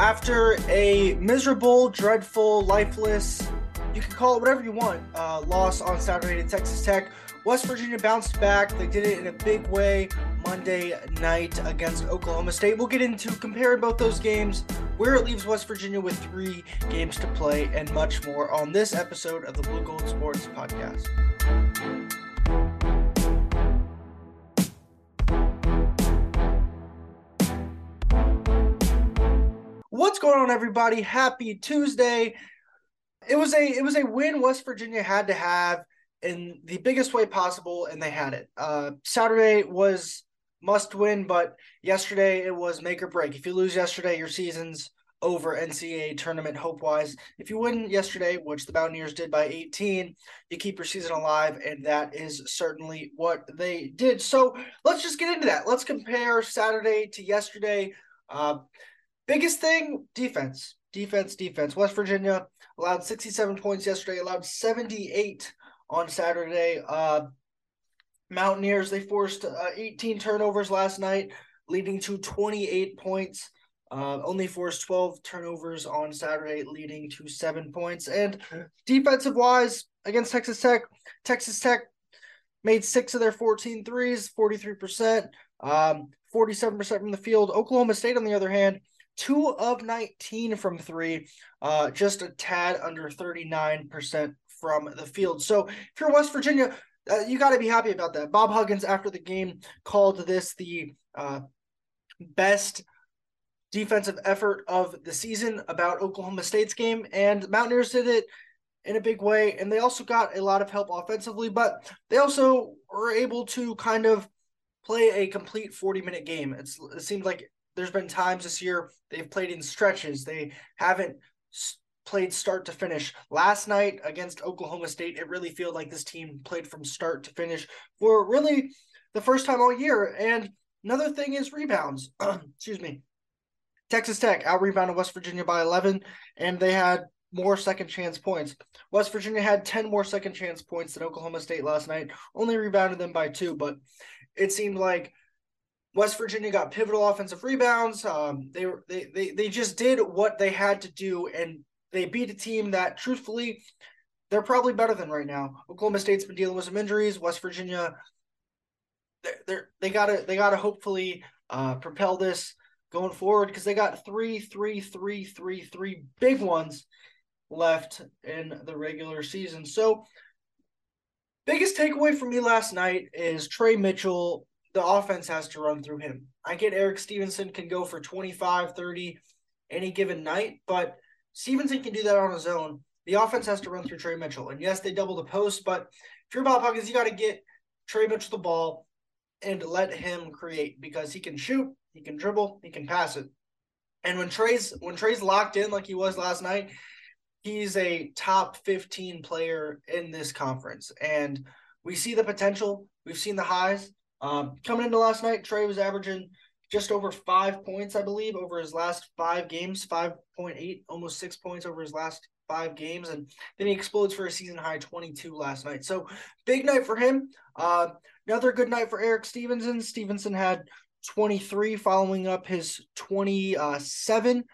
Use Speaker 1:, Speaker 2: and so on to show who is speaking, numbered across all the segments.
Speaker 1: After a miserable, dreadful, lifeless, you can call it whatever you want, uh, loss on Saturday to Texas Tech, West Virginia bounced back. They did it in a big way Monday night against Oklahoma State. We'll get into comparing both those games, where it leaves West Virginia with three games to play, and much more on this episode of the Blue Gold Sports Podcast. What's going on, everybody? Happy Tuesday. It was a it was a win West Virginia had to have in the biggest way possible, and they had it. Uh, Saturday was must win, but yesterday it was make or break. If you lose yesterday, your season's over NCAA tournament hope wise. If you win yesterday, which the Mountaineers did by 18, you keep your season alive, and that is certainly what they did. So let's just get into that. Let's compare Saturday to yesterday. Uh, biggest thing defense, defense, defense. West Virginia allowed 67 points yesterday, allowed 78 on Saturday. Uh, Mountaineers, they forced uh, 18 turnovers last night, leading to 28 points. Uh, only forced 12 turnovers on Saturday, leading to seven points. And defensive wise, against Texas Tech, Texas Tech made six of their 14 threes, 43%, um, 47% from the field. Oklahoma State, on the other hand, two of 19 from three, uh, just a tad under 39% from the field. So if you're West Virginia, uh, you got to be happy about that. Bob Huggins, after the game, called this the uh, best defensive effort of the season about Oklahoma State's game, and Mountaineers did it in a big way. And they also got a lot of help offensively, but they also were able to kind of play a complete 40 minute game. It's, it seems like there's been times this year they've played in stretches. They haven't played start to finish. Last night against Oklahoma State, it really felt like this team played from start to finish for really the first time all year. And another thing is rebounds. Excuse me. Texas Tech out rebounded West Virginia by 11, and they had more second chance points. West Virginia had 10 more second chance points than Oklahoma State last night, only rebounded them by two, but it seemed like West Virginia got pivotal offensive rebounds. Um, they they, they they just did what they had to do, and they beat a team that, truthfully, they're probably better than right now. Oklahoma State's been dealing with some injuries. West Virginia, they're they gotta they gotta hopefully uh, propel this going forward because they got three, three, three, three, three big ones left in the regular season. So, biggest takeaway for me last night is Tre Mitchell. The offense has to run through him. I get Erik Stevenson can go for 25, 30 any given night, but Stevenson can do that on his own. The offense has to run through Tre Mitchell. And yes, they double the post, but if you're Bob Huggins, you got to get Tre Mitchell the ball and let him create because he can shoot, he can dribble, he can pass it. And when Tre's when Tre's locked in like he was last night, he's a top 15 player in this conference. And we see the potential. We've seen the highs. Um, coming into last night, Tre was averaging just over five points, I believe, over his last five games, 5.8, almost six points over his last five games. And then he explodes for a season high 22 last night. So big night for him. Uh, another good night for Erik Stevenson. Stevenson had 23 following up his 27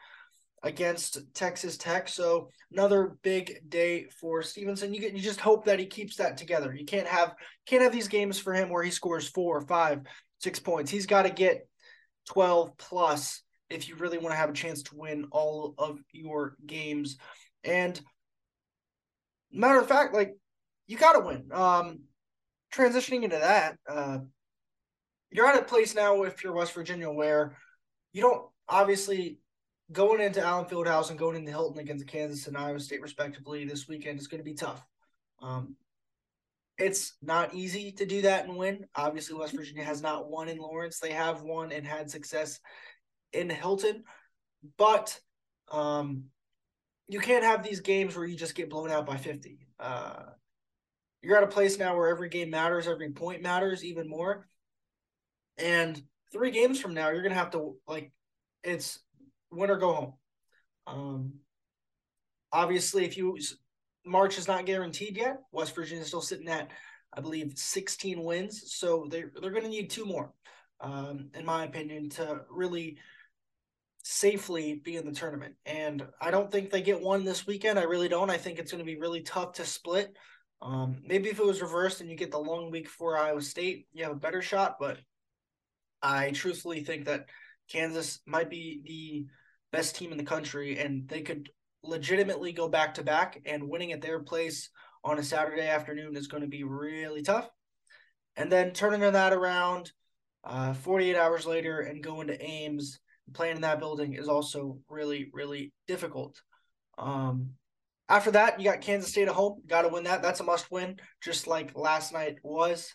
Speaker 1: against Texas Tech. So another big day for Stevenson. You get you just hope that he keeps that together. You can't have can't have these games for him where he scores four, five, six points. He's got to get 12 plus if you really want to have a chance to win all of your games. And matter of fact, like you got to win. Um, transitioning into that, uh, you're at a place now if you're West Virginia where you don't obviously going into Allen Fieldhouse and going into Hilton against Kansas and Iowa State respectively this weekend is going to be tough. Um, it's not easy to do that and win. Obviously, West Virginia has not won in Lawrence. They have won and had success in Hilton, but um, you can't have these games where you just get blown out by 50. Uh, you're at a place now where every game matters, every point matters even more. And three games from now, you're going to have to, like, it's win or go home. Um, obviously, if you March is not guaranteed yet. West Virginia is still sitting at, I believe, 16 wins. So they're, they're going to need two more, um, in my opinion, to really safely be in the tournament. And I don't think they get one this weekend. I really don't. I think it's going to be really tough to split. Um, maybe if it was reversed and you get the long week for Iowa State, you have a better shot. But I truthfully think that Kansas might be the best team in the country, and they could legitimately go back to back. And winning at their place on a Saturday afternoon is going to be really tough. And then turning that around uh, 48 hours later and going to Ames, playing in that building is also really, really difficult. Um, after that, you got Kansas State at home. Got to win that. That's a must win, just like last night was.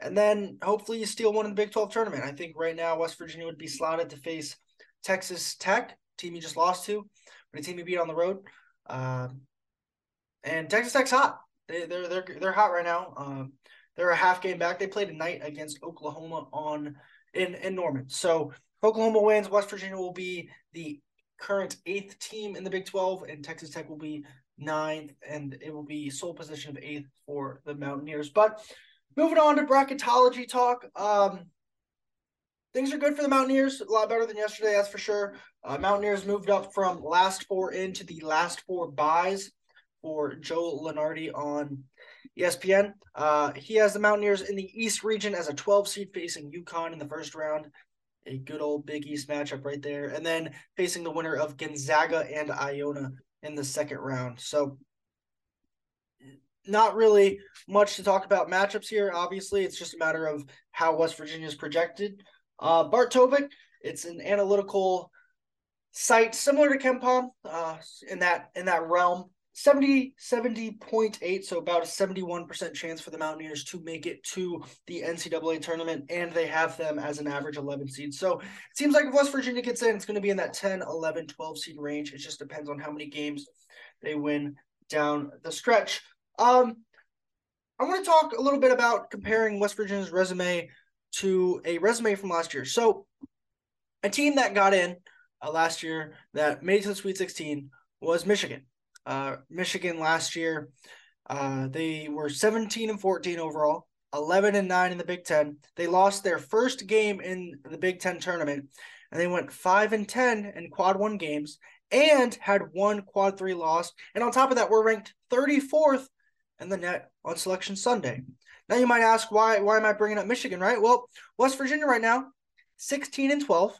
Speaker 1: And then hopefully you steal one in the Big 12 tournament. I think right now West Virginia would be slotted to face Texas Tech, team you just lost to, but a team you beat on the road. Um, and Texas Tech's hot. They, they're they're they're hot right now. Um, they're a half game back. They played tonight against Oklahoma on in in Norman. So Oklahoma wins. West Virginia will be the current eighth team in the Big 12, and Texas Tech will be ninth, and it will be sole position of eighth for the Mountaineers. But moving on to bracketology talk. Um, things are good for the Mountaineers. A lot better than yesterday, that's for sure. Uh, Mountaineers moved up from last four into the last four buys for Joe Lunardi on ESPN. Uh, he has the Mountaineers in the East region as a 12 seed facing UConn in the first round. A good old Big East matchup right there. And then facing the winner of Gonzaga and Iona in the second round. So not really much to talk about matchups here. Obviously, it's just a matter of how West Virginia is projected. Uh, Bart it's an analytical site similar to KenPom uh, in that in that realm. 70 70.8 so about a 71% chance for the mountaineers to make it to the ncaa tournament and they have them as an average 11 seed. So it seems like if west virginia gets in it's going to be in that 10 11 12 seed range. It just depends on how many games they win down the stretch. Um i want to talk a little bit about comparing west virginia's resume to a resume from last year so a team that got in uh, last year that made it to the sweet 16 was michigan uh, Michigan last year, uh, they were 17 and 14 overall, 11 and 9 in the Big Ten. They lost their first game in the Big Ten tournament, and they went 5 and 10 in quad one games and had one quad three loss. And on top of that, we're ranked 34th in the net on Selection Sunday. Now you might ask why why am I bringing up Michigan, right? Well, West Virginia right now, 16 and 12.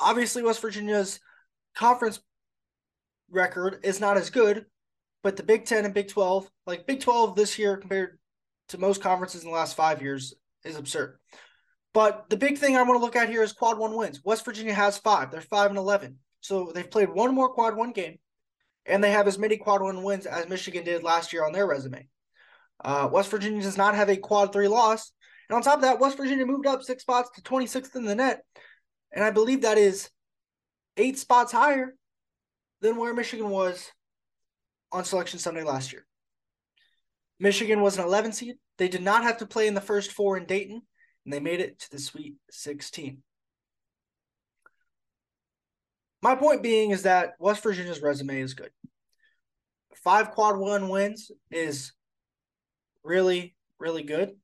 Speaker 1: Obviously, West Virginia's conference record is not as good, but the Big Ten and Big Twelve, like Big Twelve this year compared to most conferences in the last five years, is absurd. But the big thing I want to look at here is quad one wins. West Virginia has five. They're five and eleven. So they've played one more quad one game, and they have as many quad one wins as Michigan did last year on their resume. Uh, West Virginia does not have a quad three loss. And on top of that, West Virginia moved up six spots to 26th in the net. And I believe that is eight spots higher than where Michigan was on Selection Sunday last year. Michigan was an 11 seed. They did not have to play in the first four in Dayton, and they made it to the Sweet 16. My point being is that West Virginia's resume is good. Five quad one wins is really, really good.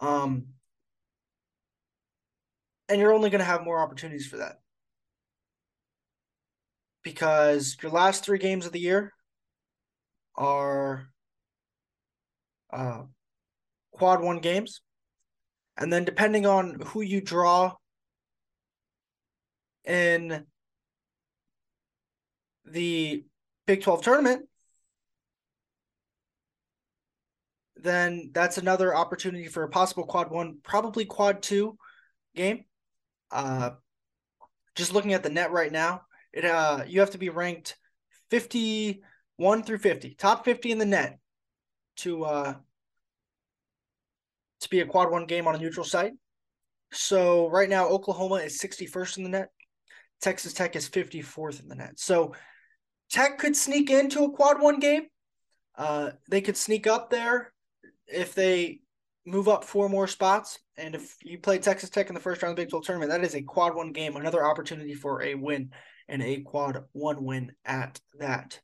Speaker 1: Um, and you're only going to have more opportunities for that because your last three games of the year are uh, quad one games. And then depending on who you draw in the Big 12 tournament, then that's another opportunity for a possible quad one, probably quad two game. Uh, just looking at the net right now, it uh you have to be ranked 51 through 50, top 50 in the net to uh to be a quad one game on a neutral site. So right now Oklahoma is 61st in the net. Texas Tech is 54th in the net. So Tech could sneak into a quad one game. Uh, they could sneak up there if they move up four more spots. And if you play Texas Tech in the first round of the Big 12 tournament, that is a quad one game, another opportunity for a win and a quad one win at that.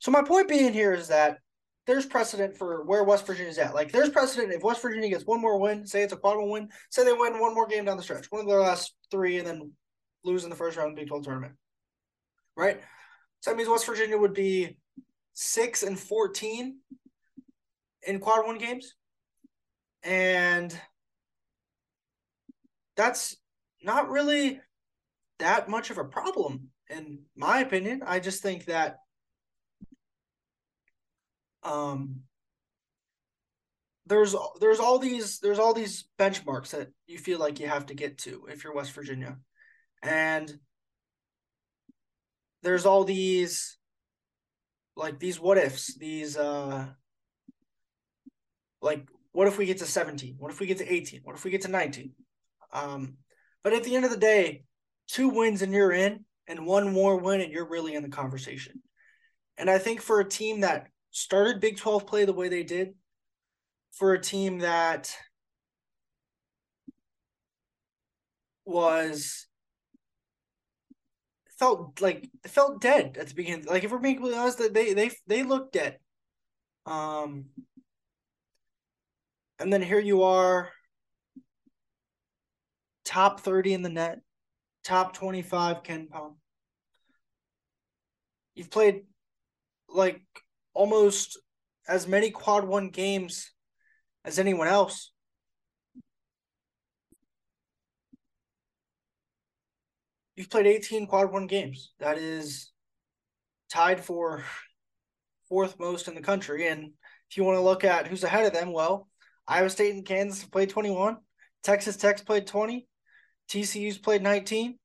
Speaker 1: So my point being here is that there's precedent for where West Virginia is at. Like there's precedent if West Virginia gets one more win, say it's a quad one win, say they win one more game down the stretch, one of their last three, and then lose in the first round of the Big 12 tournament. Right? So that means West Virginia would be 6 and 14 in quad one games. And that's not really that much of a problem, in my opinion. I just think that um there's there's all these there's all these benchmarks that you feel like you have to get to if you're West Virginia. And there's all these like these what ifs, these uh like what if we get to 17? What if we get to 18? What if we get to 19? Um but at the end of the day, two wins and you're in and one more win and you're really in the conversation. And I think for a team that started Big 12 play the way they did, for a team that was felt like felt dead at the beginning. Like if we're being honest, they they they looked dead. Um, and then here you are, top thirty in the net, top twenty five KenPom. You've played like almost as many quad one games as anyone else. You've played 18 quad one games. That is tied for fourth most in the country. And if you want to look at who's ahead of them, well, Iowa State and Kansas have played 21. Texas Tech's played 20. TCU's played 19.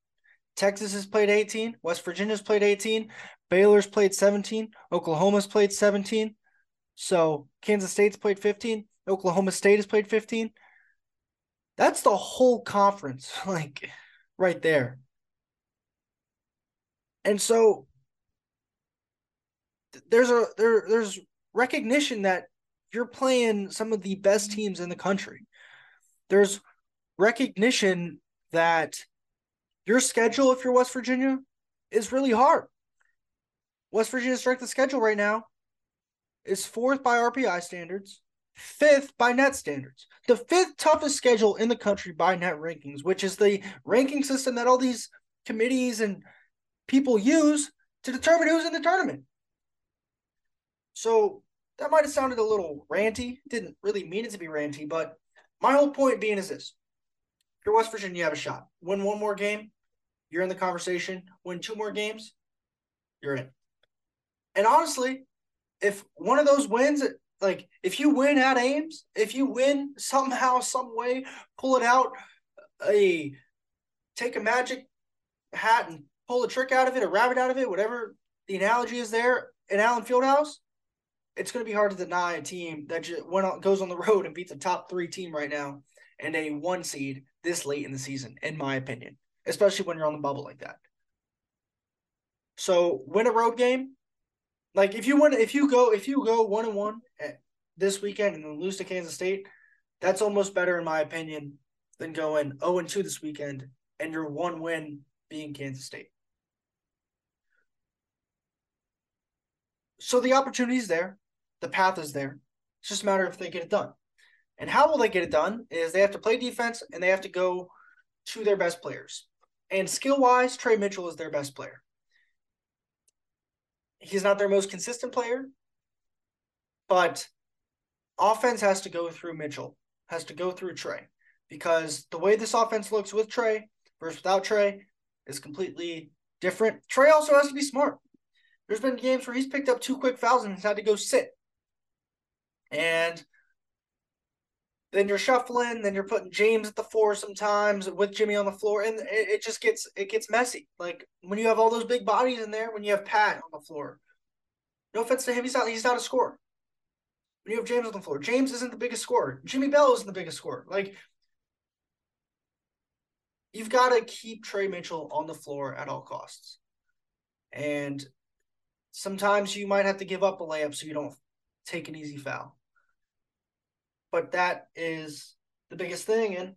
Speaker 1: Texas has played 18. West Virginia's played 18. Baylor's played 17. Oklahoma's played 17. So Kansas State's played 15. Oklahoma State has played 15. That's the whole conference, like right there. And so there's a there there's recognition that you're playing some of the best teams in the country. There's recognition that your schedule, if you're West Virginia, is really hard. West Virginia's strength of schedule right now is fourth by RPI standards, fifth by net standards. The fifth toughest schedule in the country by net rankings, which is the ranking system that all these committees and people use to determine who's in the tournament. So that might have sounded a little ranty. Didn't really mean it to be ranty, but my whole point being is this. If you're West Virginia, you have a shot. Win one more game, you're in the conversation. Win two more games, you're in. And honestly, if one of those wins like if you win at Ames, if you win somehow, some way, pull it out, a take a magic hat and pull a trick out of it, a rabbit out of it, whatever the analogy is there in Allen Fieldhouse, it's going to be hard to deny a team that just went on, goes on the road and beats a top three team right now and a one seed this late in the season, in my opinion, especially when you're on the bubble like that. So win a road game, like if you win, if you go, if you go one and one eh, this weekend and then lose to Kansas State, that's almost better in my opinion than going zero oh and two this weekend and your one win being Kansas State. So the opportunity is there, the path is there. It's just a matter of if they get it done. And how will they get it done? Is they have to play defense and they have to go to their best players. And skill wise, Tre Mitchell is their best player. He's not their most consistent player, but offense has to go through Mitchell, has to go through Tre, because the way this offense looks with Tre versus without Tre is completely different. Tre also has to be smart. There's been games where he's picked up two quick fouls and he's had to go sit. And then you're shuffling, then you're putting James at the four sometimes with Jimmy on the floor, and it, it, just gets it gets messy. Like when you have all those big bodies in there, when you have Pat on the floor. No offense to him, he's not he's not a scorer. When you have James on the floor, James isn't the biggest scorer. Jimmy Bell isn't the biggest scorer. Like you've got to keep Tre Mitchell on the floor at all costs. And sometimes you might have to give up a layup so you don't take an easy foul but that is the biggest thing. And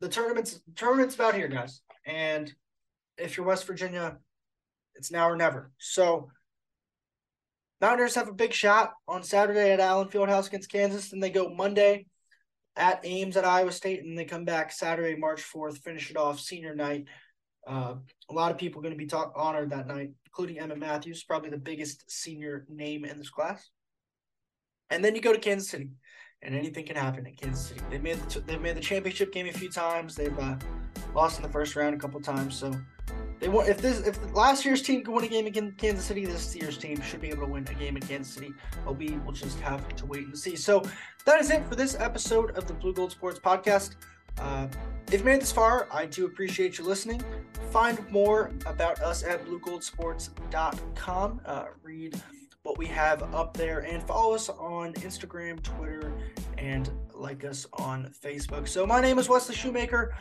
Speaker 1: the tournament's tournament's about here, guys. And if you're West Virginia, it's now or never. So Mountaineers have a big shot on Saturday at Allen Fieldhouse against Kansas. Then they go Monday at Ames at Iowa State, and they come back Saturday, March 4th, finish it off senior night Uh, a lot of people going to be talk- honored that night, including Emmitt Matthews, probably the biggest senior name in this class. And then you go to Kansas City, and anything can happen in Kansas City. They made the, they've made the championship game a few times. They've uh, lost in the first round a couple times. So they want if this if last year's team could win a game against Kansas City, this year's team should be able to win a game in Kansas City. But we will just have to wait and see. So that is it for this episode of the Blue Gold Sports Podcast. Uh, if you made this far, I do appreciate you listening. Find more about us at bluegoldsports.com. Uh, read what we have up there and follow us on Instagram, Twitter, and like us on Facebook. So my name is Wesley Shoemaker.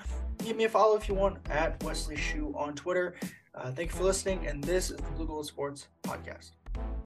Speaker 1: Give me a follow if you want at Wesley Shoe on Twitter. Uh, thank you for listening, and this is the Blue Gold Sports Podcast.